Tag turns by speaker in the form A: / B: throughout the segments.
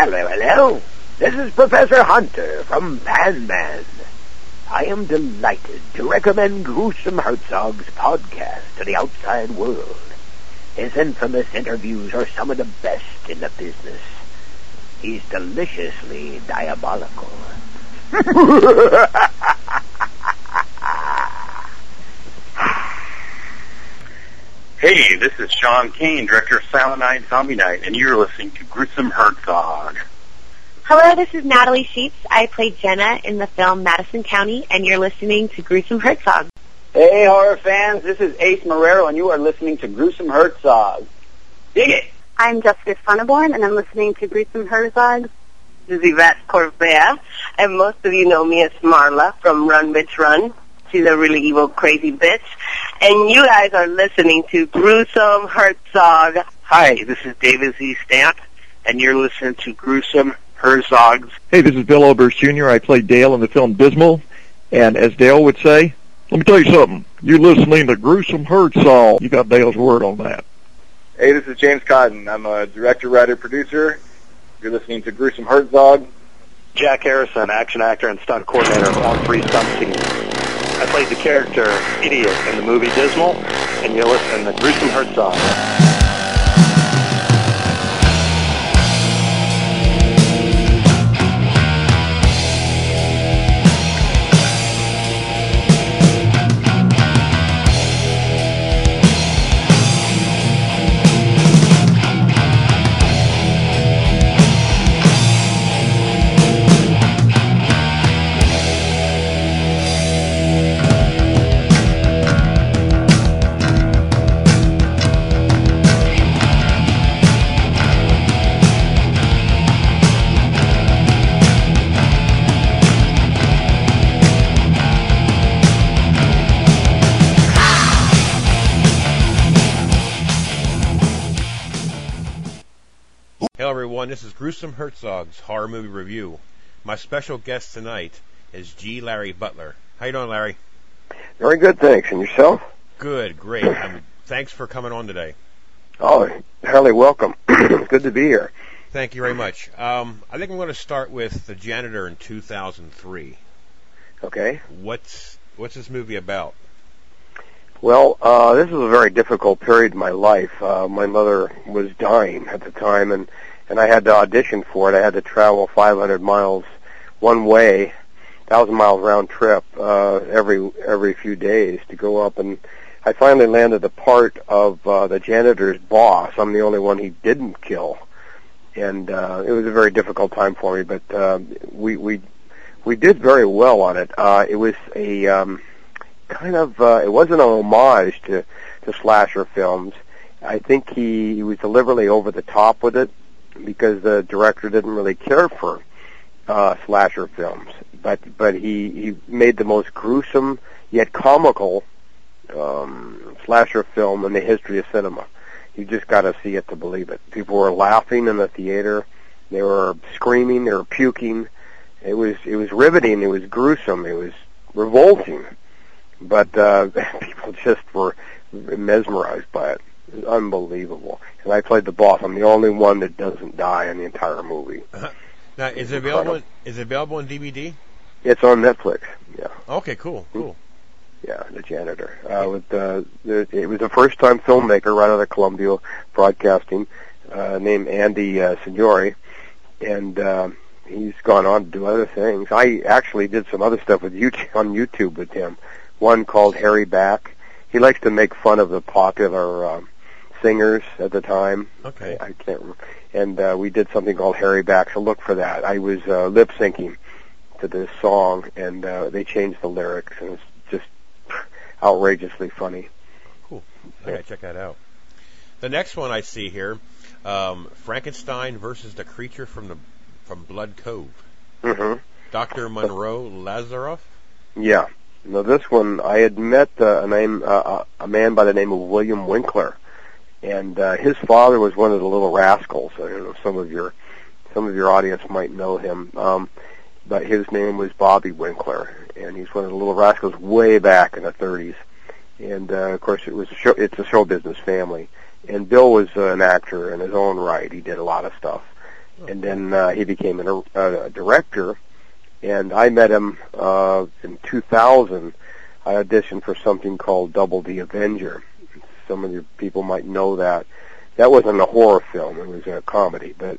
A: Hello, hello. This is Professor Hunter from Pan Man. I am delighted to recommend Gruesome Herzog's podcast to the outside world. His infamous interviews are some of the best in the business. He's deliciously diabolical.
B: Hey, this is Sean Cain, director of Silent Night, Zombie Night, and you're listening to Gruesome Herzog.
C: Hello, this is Natalie Sheets. I play Jenna in the film Madison County, and you're listening to Gruesome Herzog.
D: Hey, horror fans, this is Ace Marrero, and you are listening to Gruesome Herzog. Dig it!
E: I'm Jessica Funneborn, and I'm listening to Gruesome Herzog.
F: This is Yvette Corvea, and most of you know me as Marla from Run Bitch Run. She's a really evil, crazy bitch. And you guys are listening to Gruesome Herzog.
G: Hi, this is David Z. Stamp, and you're listening to Gruesome Herzogs.
H: Hey, this is Bill Oberst Jr. I played Dale in the film Dismal, and as Dale would say, let me tell you something. You're listening to Gruesome Herzog. You got Dale's word on that.
I: Hey, this is James Cotton. I'm a director, writer, producer. You're listening to Gruesome Herzog.
J: Jack Harrison, action actor and stunt coordinator on three stunt teams. I played the character Idiot in the movie Dismal, and you're listening to Gruesome Herzog.
K: Everyone. This is Gruesome Herzog's horror movie review. My special guest tonight is G. Larry Butler. How you doing, Larry?
A: Very good, thanks. And yourself?
K: Good, great. Um, thanks for coming on today.
A: Oh, entirely welcome. good to be here.
K: Thank you very much. Um, I think I'm going to start with The Janitor in 2003.
A: Okay.
K: What's what's this movie about?
A: Well, uh, this was a very difficult period in my life. Uh, my mother was dying at the time, and and I had to audition for it. I had to travel 500 miles one way, thousand miles round trip uh, every every few days to go up, and I finally landed the part of uh, the janitor's boss. I'm the only one he didn't kill, and uh, it was a very difficult time for me. But uh, we we we did very well on it. Uh, it was a um, kind of uh, it wasn't an homage to to slasher films. I think he, he was deliberately over the top with it because the director didn't really care for uh, slasher films, but but he he made the most gruesome yet comical um, slasher film in the history of cinema. You just got to see it to believe it. People were laughing in the theater, they were screaming, they were puking. It was it was riveting. It was gruesome. It was revolting but uh, people just were mesmerized by it. Was unbelievable. And I played the boss. I'm the only one that doesn't die in the entire movie.
K: Uh-huh. Now, is it available? Is it available on DVD?
A: It's on Netflix. Yeah.
K: Okay, cool, cool.
A: Yeah, the janitor. Uh, with uh, the, it was a first-time filmmaker right out of Columbia Broadcasting, uh, named Andy uh, Signore, and uh, he's gone on to do other things. I actually did some other stuff with YouTube on YouTube with him one called Harry Back. He likes to make fun of the popular um, singers at the time.
K: Okay.
A: I, I can't remember. And uh, we did something called Harry Back, so look for that. I was uh, lip syncing to this song, and uh, they changed the lyrics, and it's just outrageously funny.
K: Cool. I gotta check that out. The next one I see here, um, Frankenstein versus the creature from the from Blood Cove.
A: Mm-hmm.
K: Doctor Monroe Lazaroff.
A: Yeah. Now this one, I had met uh, a name, uh, a man by the name of William Winkler, and uh, his father was one of the Little Rascals. I don't know some of your some of your audience might know him, um, but his name was Bobby Winkler, and he's one of the Little Rascals way back in the 30s. And uh, of course, it was a show, it's a show business family. And Bill was uh, an actor in his own right. He did a lot of stuff, and then uh, he became an, uh, a director. And I met him uh, in 2000. I auditioned for something called Double-D Avenger. Some of you people might know that. That wasn't a horror film; it was a comedy. But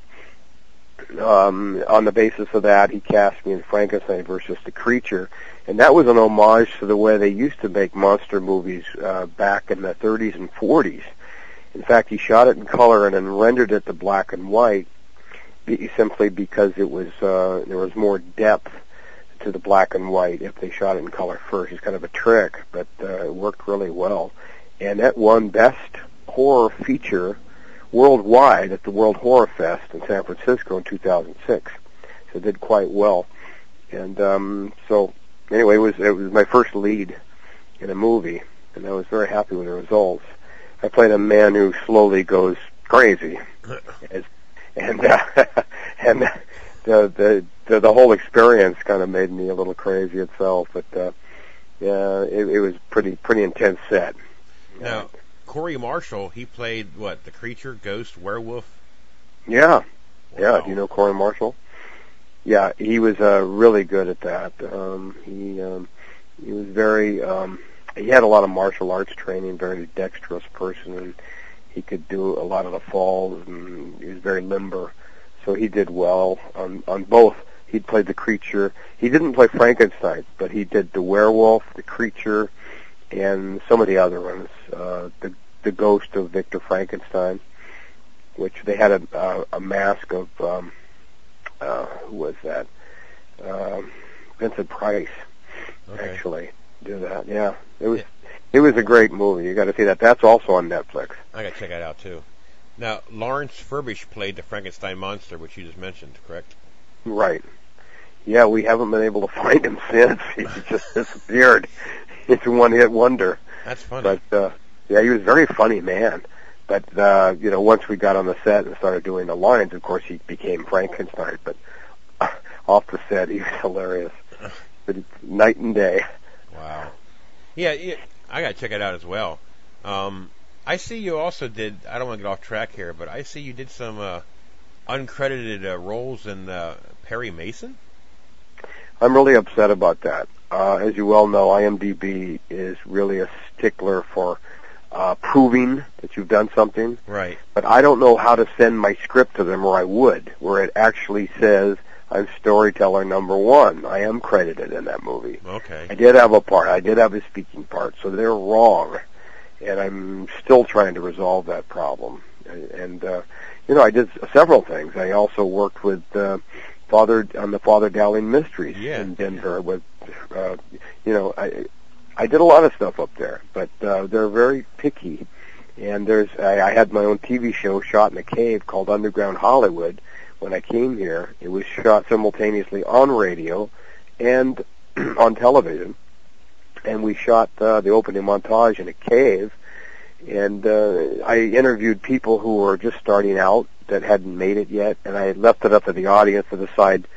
A: um, on the basis of that, he cast me in Frankenstein versus the Creature, and that was an homage to the way they used to make monster movies uh, back in the 30s and 40s. In fact, he shot it in color and then rendered it to black and white, simply because it was uh, there was more depth to the black and white if they shot it in color first. It's kind of a trick, but uh, it worked really well, and that won Best Horror Feature worldwide at the World Horror Fest in San Francisco in 2006. So it did quite well. And um, so anyway, it was it was my first lead in a movie, and I was very happy with the results. I played a man who slowly goes crazy, and and, uh, and the, the the the whole experience kind of made me a little crazy itself. But uh, yeah, it, it was pretty pretty intense set.
K: Now, Corey Marshall, he played what? The creature, ghost, werewolf.
A: Yeah, yeah. Do you know Corey Marshall? Yeah, he was uh, really good at that. Um, he um, he was very. Um, he had a lot of martial arts training, very dexterous person, and he could do a lot of the falls, and he was very limber. So he did well on on both. He played the creature. He didn't play Frankenstein, but he did the werewolf, the creature, and some of the other ones. Uh, the the ghost of Victor Frankenstein, which they had a a, a mask of um, uh, who was that? Um, Vincent Price,
K: Okay.
A: actually, do that. Yeah, it was it was a great movie. You got to see that. That's also on Netflix.
K: I gotta check that out too. Now, Lawrence Furbish played the Frankenstein monster, which you just mentioned, correct?
A: Right. Yeah, we haven't been able to find him since. He just disappeared. It's a one-hit wonder.
K: That's funny.
A: But uh, yeah, he was a very funny man. But uh, you know, once we got on the set and started doing the lines, of course, he became Frankenstein. But uh, off the set, he was hilarious. But it's night and day.
K: Wow. Yeah, yeah I gotta check it out as well. Um, I see you also did. I don't want to get off track here, but I see you did some uh, uncredited uh, roles in uh, Perry Mason.
A: I'm really upset about that. Uh, as you well know, IMDb is really a stickler for uh, proving that you've done something.
K: Right.
A: But I don't know how to send my script to them, or I would, where it actually says I'm storyteller number one. I am credited in that movie.
K: Okay.
A: I did have a part. I did have a speaking part, so they're wrong, and I'm still trying to resolve that problem. And, uh, you know, I did several things. I also worked with uh, Father on the Father Dowling Mysteries
K: Yeah.
A: in Denver. With uh, you know, I I did a lot of stuff up there, but uh, they're very picky. And there's I, I had my own TV show shot in a cave called Underground Hollywood. When I came here, it was shot simultaneously on radio and on television, and we shot uh, the opening montage in a cave. And uh, I interviewed people who were just starting out that hadn't made it yet, and I left it up to the audience to decide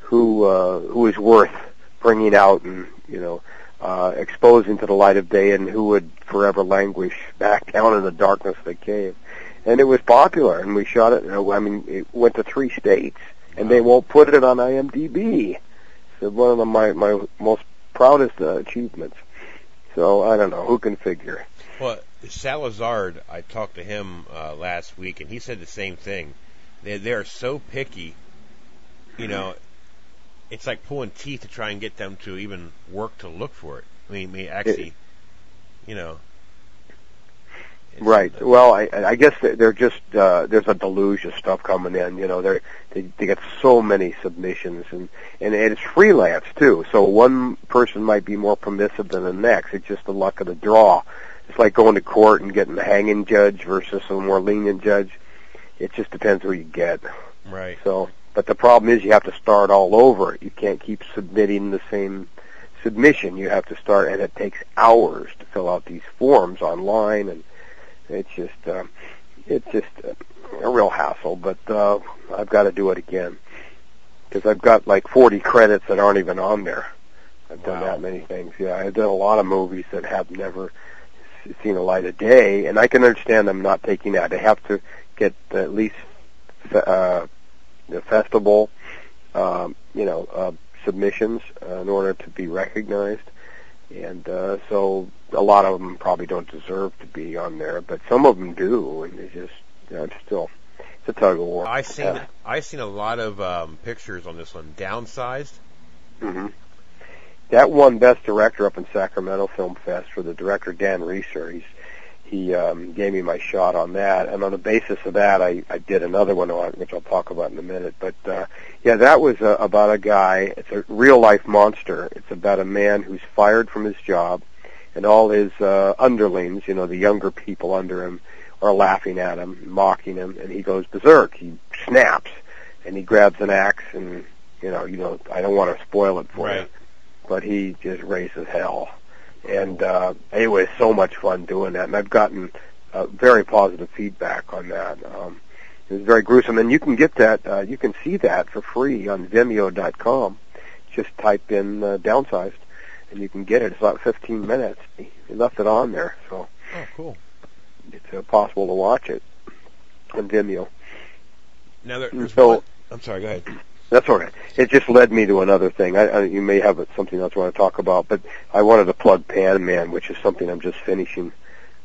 A: who uh, who is worth bringing out and you know uh, exposing to the light of day, and who would forever languish back down in the darkness of the cave. And it was popular, and we shot it. I mean, it went to three states, and they won't put it on IMDb. So one of the, my my most proudest uh, achievements. So I don't know who can figure.
K: Well, Salazar, I talked to him uh, last week, and he said the same thing. They they are so picky, you know. It's like pulling teeth to try and get them to even work to look for it. I mean, I mean actually, you know.
A: Right. Well, I, I guess they're just uh, there's a deluge of stuff coming in. You know, they're, they they get so many submissions, and and it's freelance too. So one person might be more permissive than the next. It's just the luck of the draw. It's like going to court and getting a hanging judge versus a more lenient judge. It just depends who you get.
K: Right.
A: So, but the problem is you have to start all over. You can't keep submitting the same submission. You have to start, and it takes hours to fill out these forms online, and it's just, um, it's just uh, a real hassle. But uh, I've got to do it again because I've got like 40 credits that aren't even on there. I've done
K: Wow.
A: that many things. Yeah, I've done a lot of movies that have never seen the light of day, and I can understand them not taking that. They have to get at least uh, festival, um, you know, uh, submissions uh, in order to be recognized, and uh, so a lot of them probably don't deserve to be on there, but some of them do, and they just, you know, it's still it's a tug of war.
K: I seen
A: Uh,
K: I seen a lot of um, pictures on this one, downsized.
A: hmm That won Best Director up in Sacramento Film Fest for the director Dan Reeser. He's he um, gave me my shot on that, and on the basis of that, I, I did another one on which I'll talk about in a minute. But uh, yeah, that was uh, about a guy. It's a real life monster. It's about a man who's fired from his job, and all his uh, underlings, you know, the younger people under him, are laughing at him, mocking him, and he goes berserk. He snaps, and he grabs an axe, and you know, you know, I don't want to spoil it for you, but he just raises hell, and uh, was so much fun doing that, and I've gotten uh, very positive feedback on that. Um, it was very gruesome, and you can get that, uh, you can see that for free on Vimeo.com. Just type in uh, downsized, and you can get it. It's about 15 minutes. He he left it on there, so
K: Oh, cool.
A: it's uh, possible to watch it on Vimeo.
K: Now there, there's
A: So-
K: one. I'm sorry. Go ahead.
A: That's all right. It just led me to another thing. I, I, you may have something else you want to talk about, but I wanted to plug Pan Man, which is something I'm just finishing,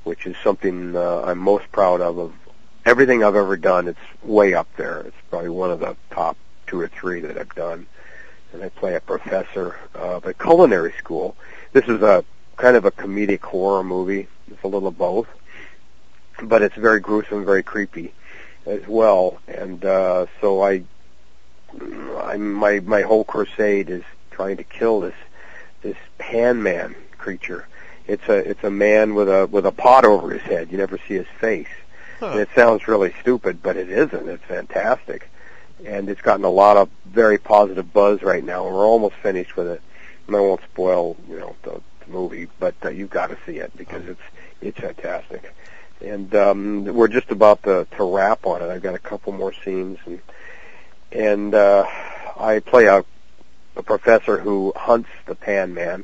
A: which is something uh, I'm most proud of. Of everything I've ever done, it's way up there. It's probably one of the top two or three that I've done. And I play a professor of a culinary school. This is a kind of a comedic horror movie. It's a little of both, but it's very gruesome, very creepy as well. And uh, so I I'm, my my whole crusade is trying to kill this this Pan Man creature. It's a it's a man with a with a pot over his head. You never see his face. And it sounds really stupid, but it isn't. It's fantastic, and it's gotten a lot of very positive buzz right now. And we're almost finished with it. And I won't spoil you know the, the movie, but uh, you've got to see it because it's it's fantastic. And um, we're just about to to wrap on it. I've got a couple more scenes and and uh, I play a, a professor who hunts the Pan Man,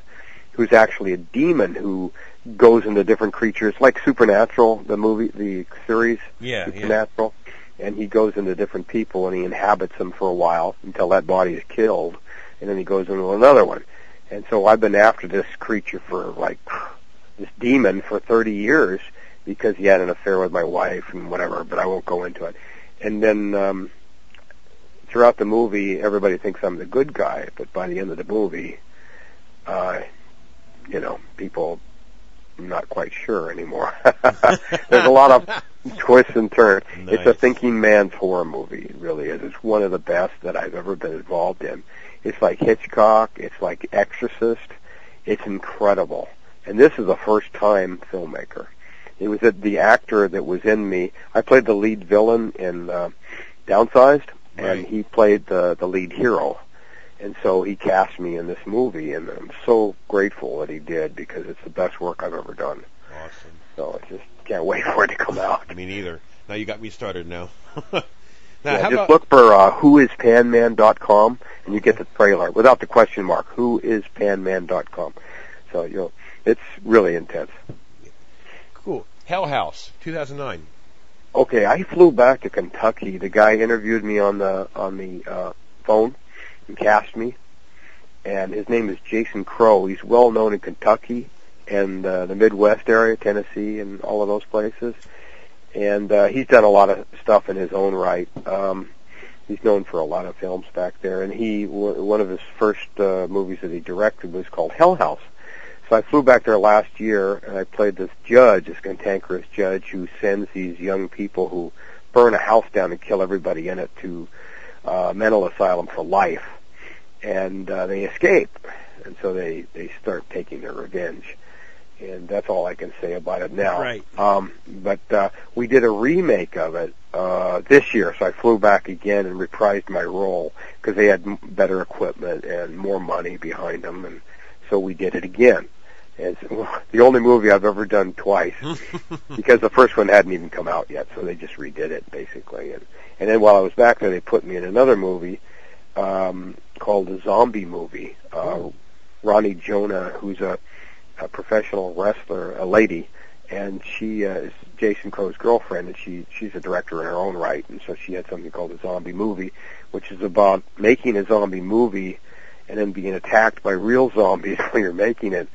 A: who's actually a demon who goes into different creatures, like Supernatural, the movie, the series,
K: Yeah, yeah.
A: Supernatural, and he goes into different people and he inhabits them for a while until that body is killed, and then he goes into another one. And so I've been after this creature for like this demon for 30 years because he had an affair with my wife and whatever, but I won't go into it. And then um throughout the movie, everybody thinks I'm the good guy, but by the end of the movie, uh, you know, people I'm not quite sure anymore. There's a lot of twists and turns. It's a thinking man's horror movie. It really is. It's one of the best that I've ever been involved in. It's like Hitchcock. It's like Exorcist. It's incredible. And this is a first time filmmaker. It was the actor that was in me. I played the lead villain in uh, Downsized, and
K: Right.
A: he played the the lead hero. And so he cast me in this movie, and I'm so grateful that he did because it's the best work I've ever done.
K: Awesome.
A: So I just can't wait for it to come out.
K: Me neither. Now you got me started. Now. now
A: Yeah, just
K: about
A: look for uh, whoispanman.com, and you get the trailer without the question mark. Whoispanman.com. So you know, it's really intense.
K: cool Hell House 2009?
A: Okay, I flew back to Kentucky. The guy interviewed me on the on the uh, phone and cast me, and his name is Jason Crow. He's well known in Kentucky and uh, the Midwest area, Tennessee, and all of those places. And uh, he's done a lot of stuff in his own right. Um, he's known for a lot of films back there, and he w- one of his first uh, movies that he directed was called Hell House. So I flew back there last year, and I played this judge, this cantankerous judge who sends these young people who burn a house down and kill everybody in it to uh, mental asylum for life, and uh, they escape, and so they they start taking their revenge, and that's all I can say about it now.
K: Right.
A: Um, but uh, we did a remake of it uh, this year, so I flew back again and reprised my role because they had m- better equipment and more money behind them, and so we did it again. It's the only movie I've ever done twice because the first one hadn't even come out yet, so they just redid it basically. And and then while I was back there, they put me in another movie um, called the Zombie Movie. Uh, Roni Jonah, who's a, a professional wrestler, a lady, and she uh, is Jason Crow's girlfriend, and she she's a director in her own right, and so she had something called a zombie movie, which is about making a zombie movie and then being attacked by real zombies when you're making it.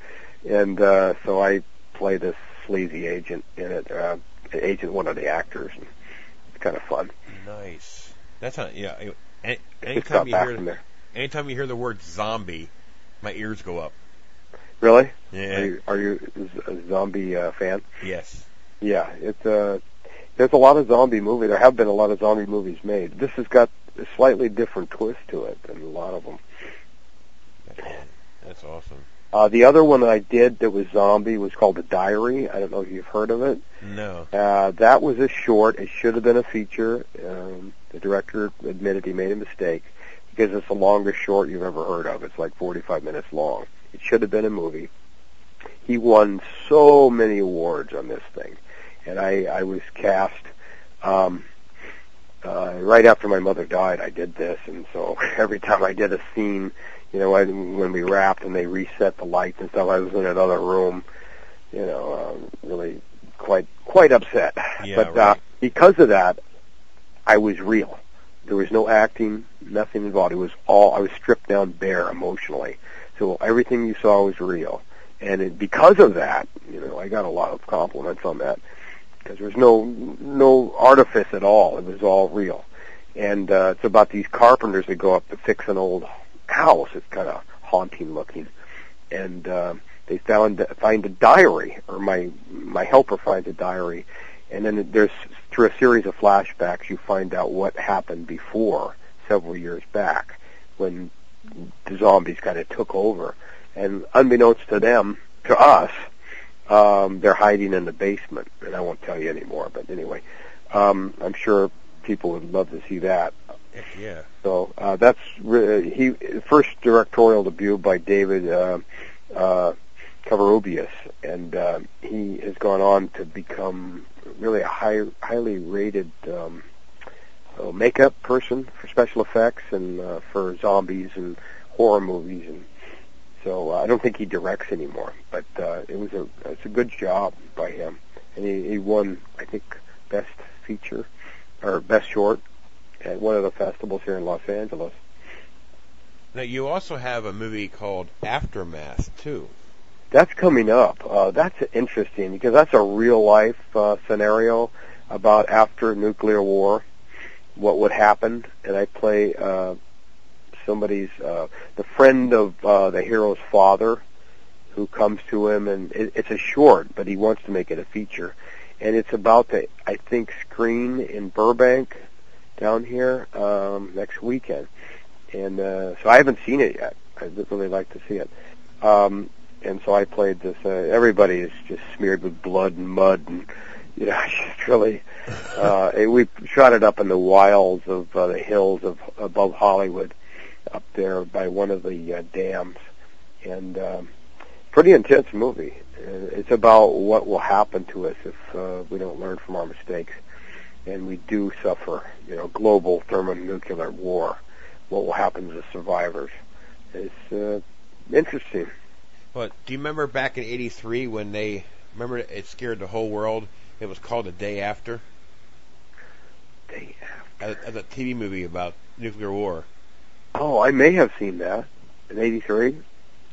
A: And uh, so I play this sleazy agent in it, uh, agent one of the actors, and it's kind of fun.
K: Nice. That's not yeah. Any, anytime you hear
A: there.
K: anytime you hear the word zombie, my ears go up.
A: Really?
K: Yeah.
A: Are you, are you a zombie uh, fan?
K: Yes.
A: Yeah, it's uh there's a lot of zombie movies. There have been a lot of zombie movies made. This has got a slightly different twist to it than a lot of them.
K: That's awesome.
A: Uh, the other one that I did that was zombie was called The Diary. I don't know if you've heard of it.
K: No.
A: Uh, that was a short. It should have been a feature. Um, the director admitted he made a mistake because it's the longest short you've ever heard of. It's like 45 minutes long. It should have been a movie. He won so many awards on this thing, and I, I was cast um, uh, right after my mother died. I did this, and so every time I did a scene, you know, I, when we wrapped and they reset the lights and stuff, I was in another room, you know, uh, really quite quite upset.
K: Yeah,
A: but uh, because of that, I was real. There was no acting, nothing involved. It was all I was stripped down bare emotionally. So everything you saw was real, and it, because of that, you know, I got a lot of compliments on that because there was no no artifice at all. It was all real, and uh, it's about these carpenters that go up to fix an old house. It's kind of haunting looking, and uh, they found find a diary, or my my helper finds a diary, and then there's through a series of flashbacks you find out what happened before several years back when the zombies kind of took over, and unbeknownst to them, to us, um, they're hiding in the basement, and I won't tell you anymore. But anyway, um, I'm sure people would love to see that.
K: Yeah.
A: So uh, that's re- he first directorial debut by David uh, uh, Covarrubias, and uh, he has gone on to become really a high, highly rated um, uh, makeup person for special effects and uh, for zombies and horror movies, and so uh, I don't think he directs anymore. But uh, it was a it's a good job by him, and he, he won I think best feature or best short at one of the festivals here in Los Angeles.
K: Now you also have a movie called Aftermath too.
A: That's coming up. Uh, that's interesting because that's a real life uh, scenario about after nuclear war, what would happen, and I play uh, somebody's uh, the friend of uh, the hero's father who comes to him, and it, it's a short, but he wants to make it a feature, and it's about the I think screen in Burbank down here um, next weekend, and uh, so I haven't seen it yet. I'd really like to see it. Um, and so I played this. Uh, everybody is just smeared with blood and mud, and you know, just really. Uh, we shot it up in the wilds of uh, the hills of above Hollywood, up there by one of the uh, dams, and um, pretty intense movie. Uh, It's about what will happen to us if uh, we don't learn from our mistakes, and we do suffer, you know, global thermonuclear war. What will happen to the survivors? It's uh, interesting.
K: But do you remember back in '83 when they remember it scared the whole world? It was called The Day After.
A: Day
K: After. As a TV movie about nuclear war.
A: Oh, I may have seen that in '83.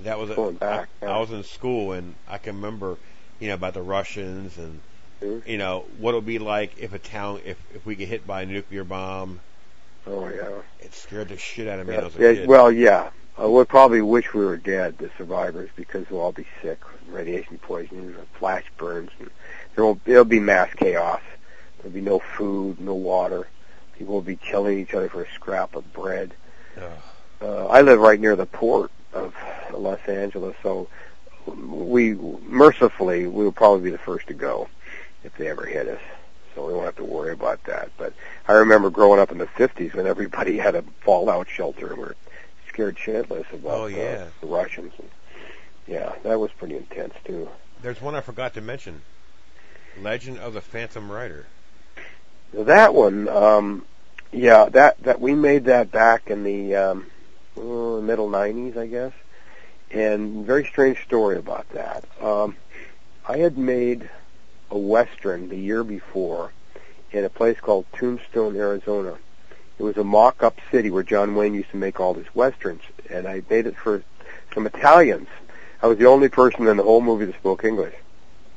K: That was a,
A: Going back,
K: I, I was in school and I can remember, you know, about the Russians and
A: Mm-hmm.
K: you know what it'll be like if a town if if we get hit by a nuclear bomb.
A: Oh yeah.
K: It scared the shit out of me
A: Yeah,
K: I was a kid.
A: well, yeah. Uh, we'll probably wish we were dead, the survivors, because we'll all be sick, radiation poisoning, and flash burns, and there will it'll be mass chaos. There'll be no food, no water. People will be killing each other for a scrap of bread. Uh, I live right near the port of Los Angeles, so we mercifully we will probably be the first to go if they ever hit us. So we won't have to worry about that. But I remember growing up in the 50s when everybody had a fallout shelter and we were scared shitless about
K: Oh, yeah.
A: uh, the Russians. And, yeah, that was pretty intense too.
K: There's one I forgot to mention. Legend of the Phantom Rider.
A: That one, um, yeah, that that we made that back in the um, middle '90s, I guess. And very strange story about that. Um, I had made a western the year before in a place called Tombstone, Arizona. It was a mock-up city where John Wayne used to make all his westerns, and I made it for some Italians. I was the only person in the whole movie that spoke English.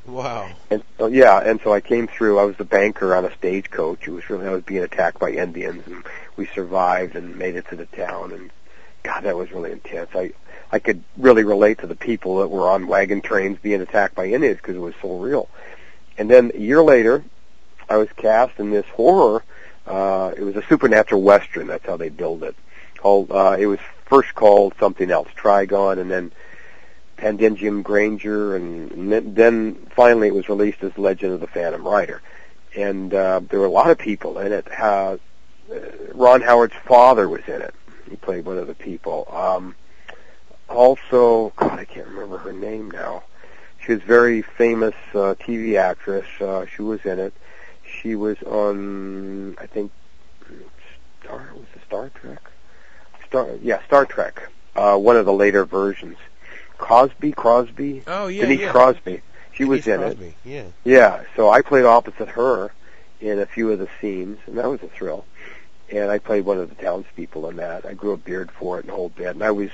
K: Wow.
A: And so, yeah, and so I came through. I was the banker on a stagecoach. It was really I was being attacked by Indians, and we survived and made it to the town. And God, that was really intense. I I could really relate to the people that were on wagon trains being attacked by Indians because it was so real. And then a year later, I was cast in this horror. Uh, it was a supernatural western. That's how they billed it. Called uh, it was first called something else, Trigon, and then Pandingium Granger, and, then finally it was released as Legend of the Phantom Rider. And uh, there were a lot of people in it. Uh, Ron Howard's father was in it. He played one of the people. Um, also, God, I can't remember her name now. She was a very famous uh, TV actress. Uh, she was in it. She was on, I think, Star was it Star Trek? Star, yeah, Star Trek. Uh, one of the later versions. Crosby, Crosby.
K: Oh yeah,
A: Denise
K: yeah.
A: Crosby. She
K: Denise
A: was in
K: Crosby.
A: it.
K: Yeah.
A: Yeah, so I played opposite her in a few of the scenes, and that was a thrill. And I played one of the townspeople in that. I grew a beard for it and a whole bit, and I was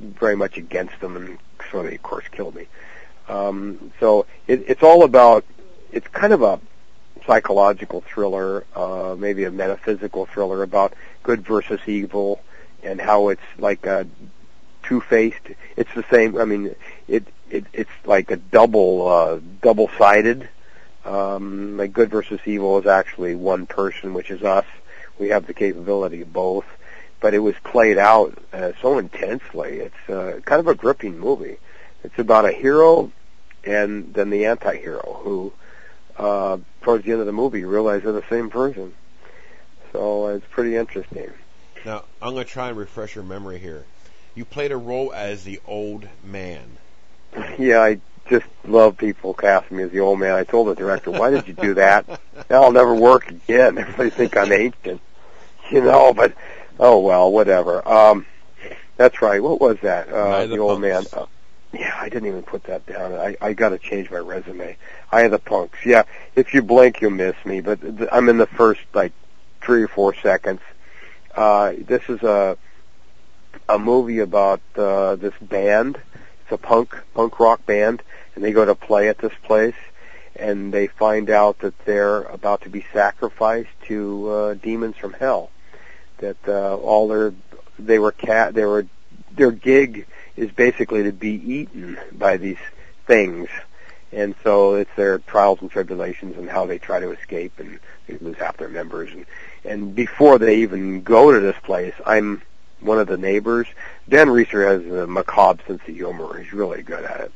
A: very much against them, and so they, of course, killed me. Um, so it, it's all about. It's kind of a psychological thriller, uh, maybe a metaphysical thriller about good versus evil, and how it's like a two-faced. It's the same. I mean, it, it it's like a double uh, double-sided. Um, like good versus evil is actually one person, which is us. We have the capability of both, but it was played out uh, so intensely. It's uh, kind of a gripping movie. It's about a hero and then the anti-hero who, uh, towards the end of the movie, realize they're the same person. So it's pretty interesting.
K: Now I'm going to try and refresh your memory here. You played a role as the old man.
A: Yeah, I just love people casting me as the old man. I told the director, "Why did you do that? That'll never work again." Everybody think I'm ancient, you know. But oh well, whatever. Um, that's right. What was that? Uh, the
K: the
A: old man. Uh, yeah, I didn't even put that down. I I got to change my resume. I had the punks. Yeah, if you blink, you'll miss me. But th- I'm in the first like three or four seconds. Uh, this is a a movie about uh, this band. It's a punk punk rock band, and they go to play at this place, and they find out that they're about to be sacrificed to uh, demons from hell. That uh, all their they were cat they were their gig is basically to be eaten by these things. And so it's their trials and tribulations and how they try to escape and they lose half their members and and before they even go to this place, I'm one of the neighbors. Dan Reeser has a macabre sense of humor. He's really good at it.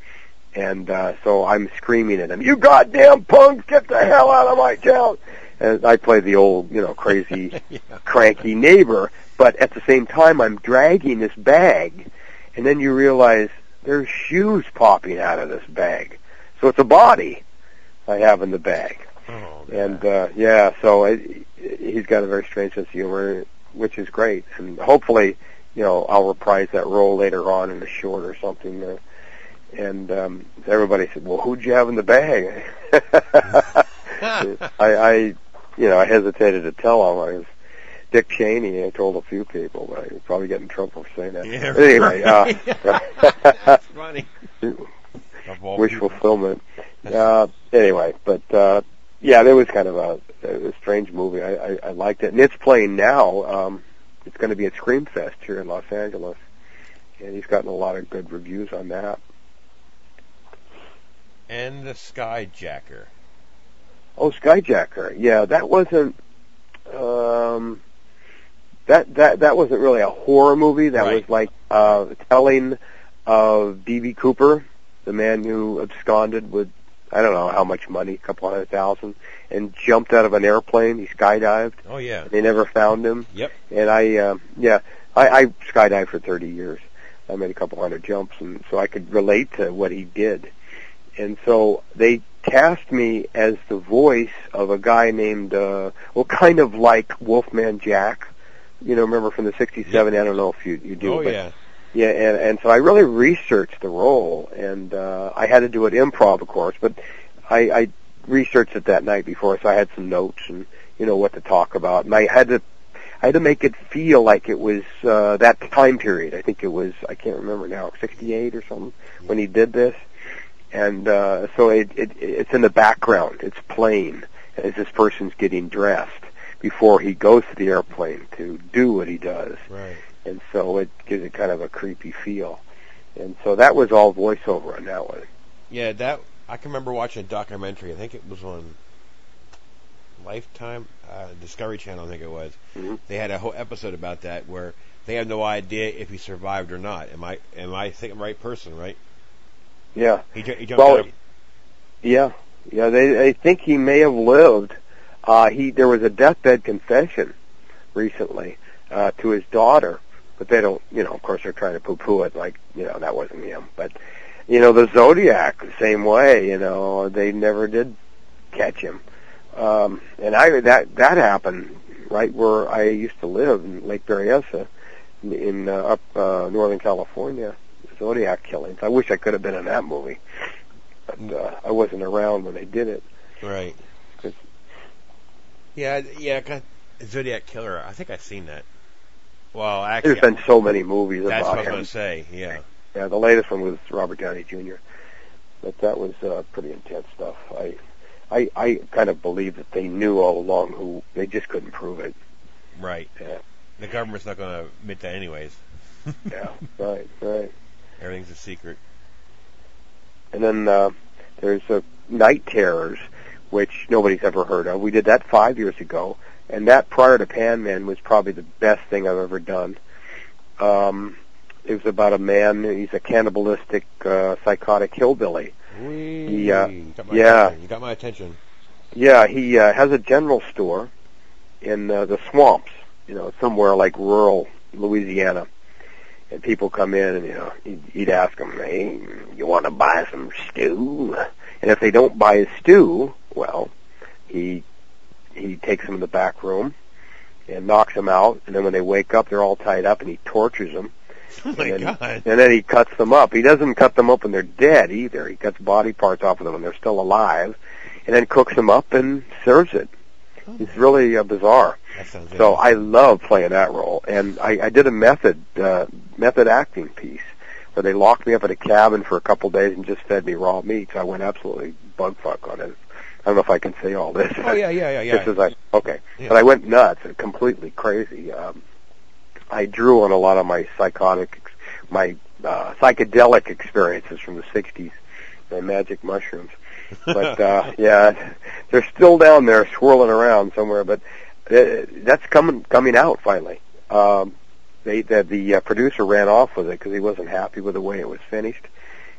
A: And uh, so I'm screaming at him, "You goddamn punks, get the hell out of my town!" And I play the old, you know, crazy, cranky neighbor. But at the same time, I'm dragging this bag, and then you realize there's shoes popping out of this bag. So it's a body I have in the bag.
K: Oh,
A: And uh, yeah, so it, he's got a very strange sense of humor, which is great. And hopefully, you know, I'll reprise that role later on in a short or something. Uh, and um, everybody said, "Well, who'd you have in the bag?" I, I, you know, I hesitated to tell him. I was Dick Cheney. I told a few people, but I would probably get in trouble for saying that.
K: Yeah,
A: anyway, uh,
K: That's funny.
A: Fulfillment. Uh, anyway, but uh, yeah, there was kind of a, a strange movie. I, I, I liked it, and it's playing now. Um, it's going to be at Screamfest here in Los Angeles, and he's gotten a lot of good reviews on that.
K: And the Skyjacker.
A: Oh, Skyjacker. Yeah, that wasn't. Um, that that that wasn't really a horror movie. That
K: Right.
A: was like uh, telling of D.B. Cooper, the man who absconded with I don't know how much money, a couple hundred thousand, and jumped out of an airplane. He skydived.
K: Oh yeah.
A: They never found him.
K: Yep.
A: And I, uh, yeah, I, I skydived for 30 years. I made a couple hundred jumps, and so I could relate to what he did. And so they cast me as the voice of a guy named, uh, well, kind of like Wolfman Jack. You know, remember from the '67? I don't know if you you do.
K: Oh
A: but
K: yeah.
A: yeah, and and so I really researched the role, and uh, I had to do it improv, of course. But I, I researched it that night before, so I had some notes and you know what to talk about, and I had to I had to make it feel like it was uh, that time period. I think it was I can't remember now, 68 or something when he did this, and uh, so it, it it's in the background. It's plain as this person's getting dressed before he goes to the airplane to do what he does,
K: Right.
A: and so it gives it kind of a creepy feel. And so that was all voiceover on that one.
K: Yeah, that I can remember watching a documentary. I think it was on Lifetime, uh, Discovery Channel. I think it was.
A: Mhm.
K: They had a whole episode about that where they had no idea if he survived or not. Am I am I thinking the right person? Right?
A: Yeah.
K: He, he jumped
A: Well,
K: out of-
A: Yeah, yeah. They they think he may have lived. Uh, he there was a deathbed confession recently uh, to his daughter, but they don't. You know, of course, they're trying to poo-poo it like you know that wasn't him. But you know, the Zodiac the same way. You know, they never did catch him. Um, and I that that happened right where I used to live in Lake Berryessa, in, uh, up uh, Northern California. Zodiac killings. I wish I could have been in that movie but uh, I wasn't around when they did it.
K: right.
A: 'Cause-
K: Yeah, yeah. got- Zodiac Killer. I think I've seen that. Well, actually,
A: There's been so many movies
K: that's
A: about
K: what I was
A: him.
K: going to say. Yeah.
A: Yeah, the latest one was Robert Downey Jr. But that was uh, pretty intense stuff. I, I, I kind of believe that they knew all along who they just couldn't prove it.
K: Right.
A: Yeah,
K: The government's not going to admit that anyways.
A: yeah, right, right.
K: Everything's a secret.
A: And then uh, there's uh, Night Terrors, which nobody's ever heard of. We did that five years ago, and that prior to Pan Man was probably the best thing I've ever done. Um, it was about a man. He's a cannibalistic, uh, psychotic hillbilly. Uh,
K: got my
A: yeah.
K: attention. You got my attention.
A: Yeah, he uh, has a general store in uh, the swamps. You know, somewhere like rural Louisiana. And people come in, and you know, he'd, he'd ask them, "Hey, you want to buy some stew?" And if they don't buy his stew, well, he he takes them in the back room and knocks them out. And then when they wake up, they're all tied up, and he tortures them.
K: Oh my
A: and then,
K: god.
A: And then he cuts them up. He doesn't cut them up when they're dead either. He cuts body parts off of them when they're still alive, and then cooks them up and serves it. It's really uh, bizarre. So. I love playing that role, and I, I did a method uh, method acting piece where they locked me up in a cabin for a couple days and just fed me raw meat. So I went absolutely bug fuck on it. I don't know if I can say all this.
K: Oh yeah, yeah, yeah, yeah.
A: This is like okay,
K: Yeah.
A: but I went nuts and completely crazy. Um, I drew on a lot of my psychotic, my uh, psychedelic experiences from the '60s, my magic mushrooms. But uh, yeah, they're still down there swirling around somewhere. But uh, that's coming coming out finally. Um, they the, the uh, producer ran off with it because he wasn't happy with the way it was finished,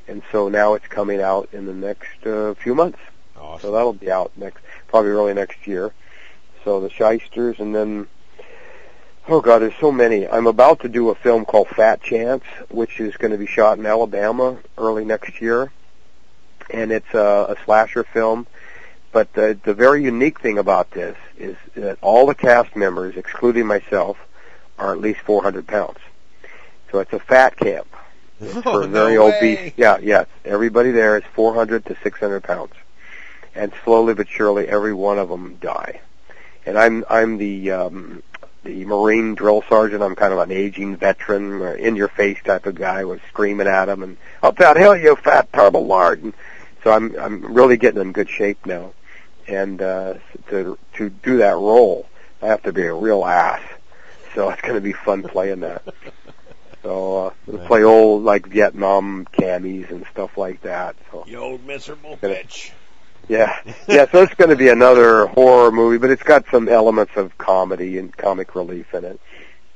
A: and so now it's coming out in the next uh, few months.
K: Awesome.
A: So that'll be out next, probably early next year. So the Shysters, and then, oh god, there's so many. I'm about to do a film called Fat Chance, which is going to be shot in Alabama early next year, and it's a, a slasher film. But the the very unique thing about this is that all the cast members, excluding myself, are at least 400 pounds. So it's a fat camp. It's
K: Oh,
A: for
K: no
A: very
K: way.
A: obese. Yeah, yes. Everybody there is 400 to 600 pounds, and slowly but surely, every one of them die. And I'm I'm the um, the Marine drill sergeant. I'm kind of an aging veteran, uh, in your face type of guy, was screaming at them and up that hill, you fat terrible lard. And so I'm I'm really getting in good shape now, and uh, to to do that role, I have to be a real ass. So it's going to be fun playing that. So uh, we'll play old like Vietnam camis and stuff like that. So
K: You old miserable
A: Gonna-
K: bitch.
A: Yeah, yeah. So it's going to be another horror movie, but it's got some elements of comedy and comic relief in it,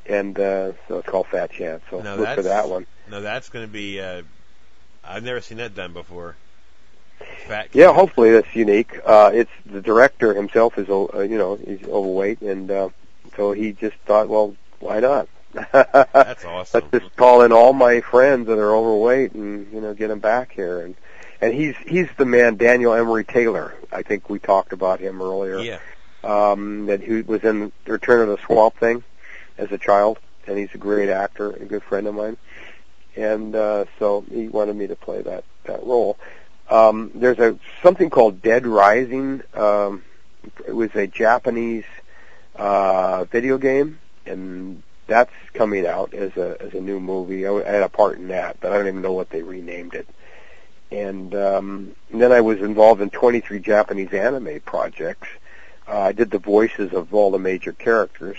A: and uh, so it's called Fat Chance. So
K: No,
A: look for that one.
K: No, that's going to be. Uh, I've never seen that done before. Fat.
A: Yeah, hopefully that's unique. Uh, it's the director himself is, o- uh, you know, he's overweight, and uh, so he just thought, well, why not?
K: That's awesome.
A: Let's just call in all my friends that are overweight, and you know, get them back here. And and he's he's the man, Daniel Emery Taylor. I think we talked about him earlier.
K: Yeah.
A: Um, that he was in Return of the Swamp Thing as a child, and he's a great actor, a good friend of mine. And uh, so he wanted me to play that that role. Um, there's a something called Dead Rising. Um, it was a Japanese uh, video game, and that's coming out as a as a new movie. I, I had a part in that, but I don't even know what they renamed it. And, um, and then I was involved in 23 Japanese anime projects. Uh, I did the voices of all the major characters.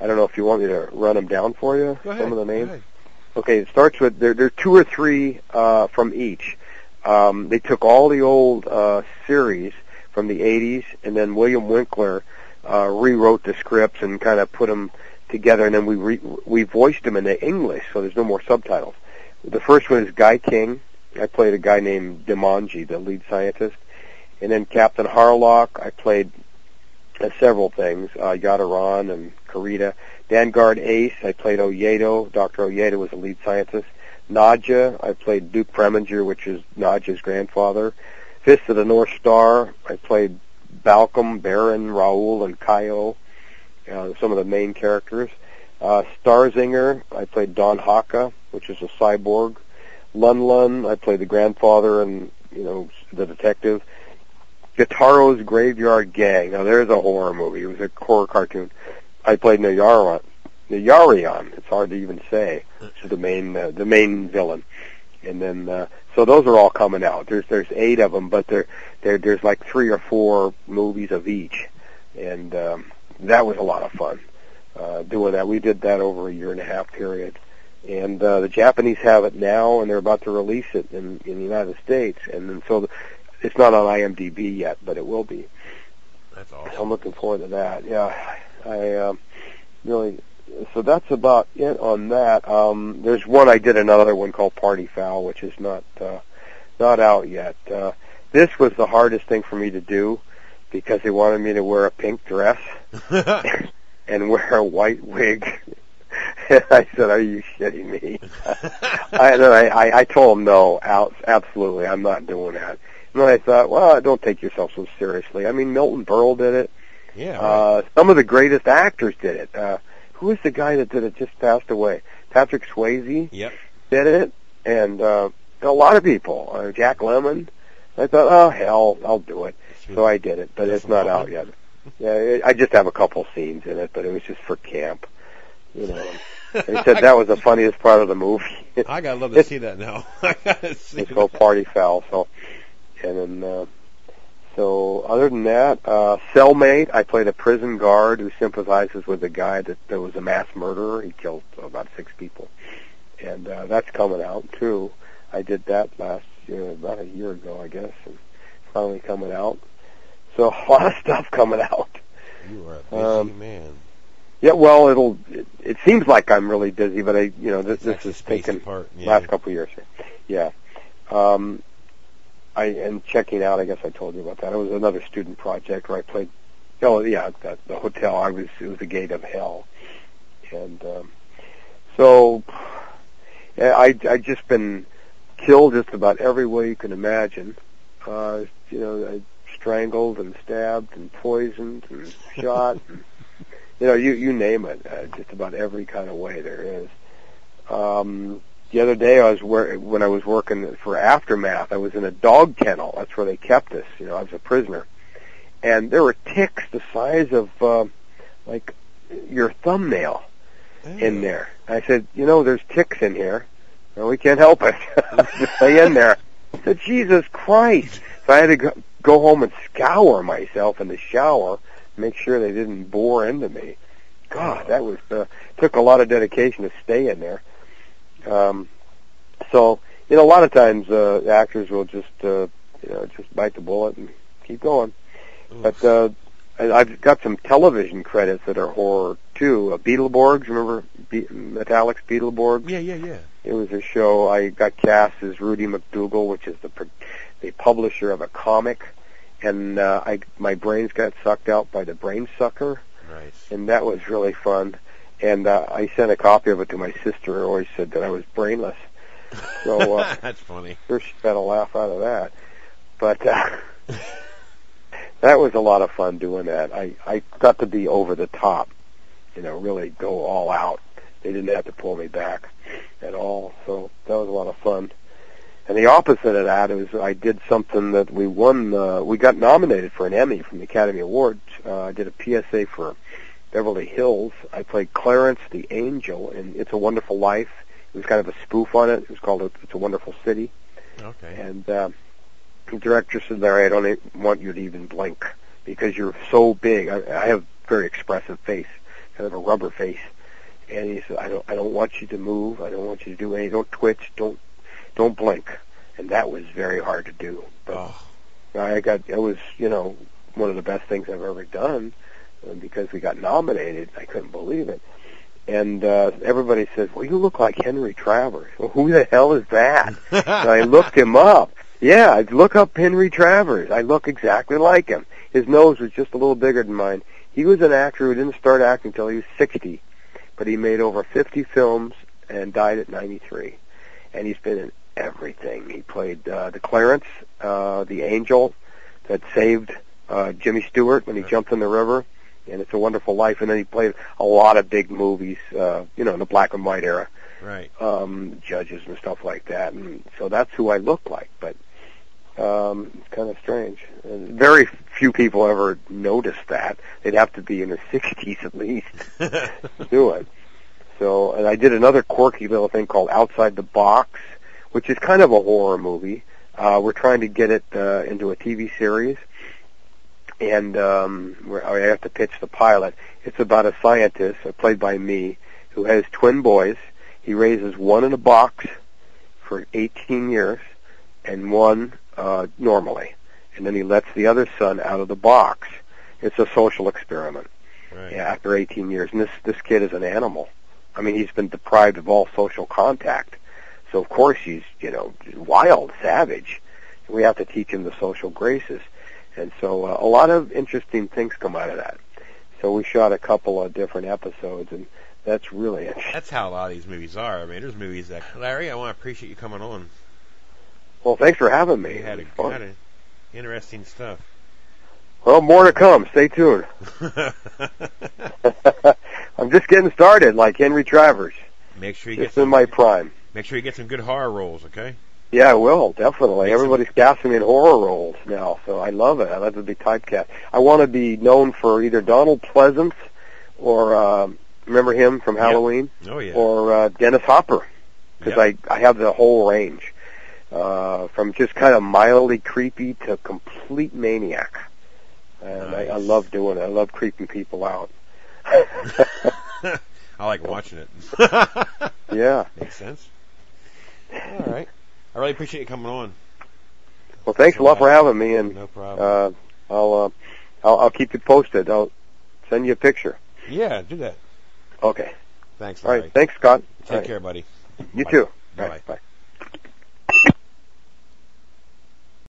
A: I don't know if you want me to run them down for you.
K: Ahead.
A: Some of the names. Okay, it starts with there. There are two or three uh, from each. Um, they took all the old uh, series from the 80s, and then William Winkler uh, rewrote the scripts and kind of put them together, and then we re- we voiced them into English, so there's no more subtitles. The first one is Gaiking. I played a guy named Daimonji, the lead scientist, and then Captain Harlock. I played uh, several things, uh, Yattaran and Karita. Danguard Ace, I played Oyedo. Dr. Oyedo was the lead scientist. Nadja, I played Duke Preminger, which is Nadja's grandfather. Fist of the North Star, I played Balcom, Baron, Raoul, and Kaio, uh, some of the main characters. Uh, Starzinger, I played Don Haka, which is a cyborg. Lun Lun, I played the grandfather and, you know, the detective. Kitaro's Graveyard Gang. Now there's a horror movie. It was a horror cartoon. I played Nayarion. Nayarion. It's hard to even say. It's the main uh, the main villain. And then uh, so those are all coming out. There's there's eight of them, but there there there's like three or four movies of each, and um, that was a lot of fun uh, doing that. We did that over a year and a half period, and uh, the Japanese have it now, and they're about to release it in in the United States, and then so the, it's not on IMDb yet, but it will be.
K: That's awesome.
A: I'm looking forward to that. Yeah, I um, really. So that's about it on that. Um, there's one I did another one called Party Foul, which is not uh, not out yet. Uh, this was the hardest thing for me to do because they wanted me to wear a pink dress and wear a white wig. I said, "Are you shitting me?" I, and then I, I, I told him, "No, out, absolutely, I'm not doing that." And then I thought, "Well, don't take yourself so seriously." I mean, Milton Berle did it.
K: Yeah.
A: Uh, some of the greatest actors did it. Uh, who was the guy that did it? Just passed away. Patrick Swayze
K: Yep.
A: did it, and uh, a lot of people. Uh, Jack Lemmon. I thought, oh hell, I'll do it. So I did it, but it's not out yet. Yeah, it, I just have a couple scenes in it, but it was just for camp. You know, they said that was the funniest part of the movie.
K: I gotta love to see that now. I gotta see.
A: It's called Party Foul. So, and then, uh, so other than that, uh, Cellmate, I played a prison guard who sympathizes with the guy that, that was a mass murderer. He killed about six people, and uh, that's coming out too. I did that last year, about a year ago, I guess, and finally coming out. So a lot of stuff coming out.
K: You are a busy
A: Um,
K: man.
A: Yeah, well, it'll. It, it seems like I'm really busy, but I, you know, this, this is taken
K: apart. Yeah.
A: last couple of years. Yeah. Um, I and checking out. I guess I told you about that. It was another student project where I played. Oh yeah, the, the hotel. I was. It was the gate of hell, and um, so I I just been killed just about every way you can imagine. Uh, you know, I strangled and stabbed and poisoned and shot. And, you know, you you name it. Uh, just about every kind of way there is. Um, the other day, I was wor- when I was working for Aftermath. I was in a dog kennel. That's where they kept us. You know, I was a prisoner, and there were ticks the size of uh, like your thumbnail in there. I said, you know, there's ticks in here. Well, we can't help it. Just stay in there. I said, Jesus Christ. So I had to go, go home and scour myself in the shower, make sure they didn't bore into me. God, that was uh, took a lot of dedication to stay in there. Um, so, you know, a lot of times uh, actors will just, uh, you know, just bite the bullet and keep going. But uh, I've got some television credits that are horror too. Uh, Beetleborgs, remember Be- Metallix Beetleborgs?
K: Yeah, yeah, yeah.
A: It was a show. I got cast as Rudy McDougal, which is the pro- the publisher of a comic, and uh, I my brains got sucked out by the brain sucker,
K: Nice.
A: and that was really fun. And uh, I sent a copy of it to my sister. who always said that I was brainless. So uh,
K: That's funny.
A: sure she got a laugh out of that. But uh, that was a lot of fun doing that. I I got to be over the top, you know, really go all out. They didn't have to pull me back at all. So that was a lot of fun. And the opposite of that is I did something that we won. Uh, we got nominated for an Emmy from the Academy Awards. Uh, I did a PSA for Beverly Hills. I played Clarence the Angel in It's a Wonderful Life. It was kind of a spoof on it. It was called It's a Wonderful City.
K: Okay.
A: And uh, the director said, Larry, I don't want you to even blink because you're so big. I, I have a very expressive face, kind of a rubber face. And he said, I don't, I don't want you to move. I don't want you to do anything. Don't twitch. Don't, don't blink. And that was very hard to do. But
K: Oh,
A: I got, it was, you know, one of the best things I've ever done uh, because we got nominated. I couldn't believe it. And uh, everybody says, "Well, you look like Henry Travers." Well, who the hell is that? I looked him up. Yeah, I look up Henry Travers. I look exactly like him. His nose was just a little bigger than mine. He was an actor who didn't start acting until he was 60, but he made over 50 films and died at 93. And he's been in everything. He played uh, the Clarence, uh, the angel that saved uh, Jimmy Stewart when he jumped in the river, and It's a Wonderful Life. And then he played a lot of big movies, uh, you know, in the black and white era
K: right.
A: um, judges and stuff like that. And so that's who I look like. But um, it's kind of strange. And very few people ever notice that. They'd have to be in their 60s at least to do it. So, and I did another quirky little thing called Outside the Box, which is kind of a horror movie. Uh, we're trying to get it uh, into a TV series, and um, we're, I have to pitch the pilot. It's about a scientist, uh, played by me, who has twin boys. He raises one in a box for 18 years, and one uh, normally, and then he lets the other son out of the box. It's a social experiment.
K: Right.
A: Yeah, after 18 years, and this this kid is an animal. I mean, he's been deprived of all social contact, so of course he's you know wild, savage. We have to teach him the social graces, and so uh, a lot of interesting things come out of that. So we shot a couple of different episodes, and that's really interesting.
K: That's how a lot of these movies are. I mean, there's movies that Larry, I want to appreciate you coming on.
A: Well, thanks for having me.
K: You had a,
A: fun.
K: had a interesting stuff.
A: Well, more to come. Stay tuned. I'm just getting started, like Henry Travers.
K: make sure you get
A: in
K: some.
A: my prime.
K: Make sure you get some good horror roles, okay?
A: Yeah, I will definitely. Everybody's casting me in horror roles now, so I love it. I love to be typecast. I want to be known for either Donald Pleasence or uh, remember him from Halloween,
K: Oh yeah.
A: or uh, Dennis Hopper, because
K: Yep.
A: I I have the whole range, uh, from just kind of mildly creepy to complete maniac, and I, I love doing it. I love creeping people out.
K: I like watching it.
A: yeah.
K: Makes sense. All right. I really appreciate you coming on.
A: Well, thanks a lot for having me, and
K: No problem.
A: uh, I'll, uh, I'll I'll keep you posted. I'll send you a picture.
K: yeah, do that.
A: Okay.
K: Thanks,
A: All
K: Larry.
A: right. Thanks, Scott.
K: Take
A: All right.
K: care, buddy.
A: You
K: Bye.
A: too. All
K: Bye.
A: Bye.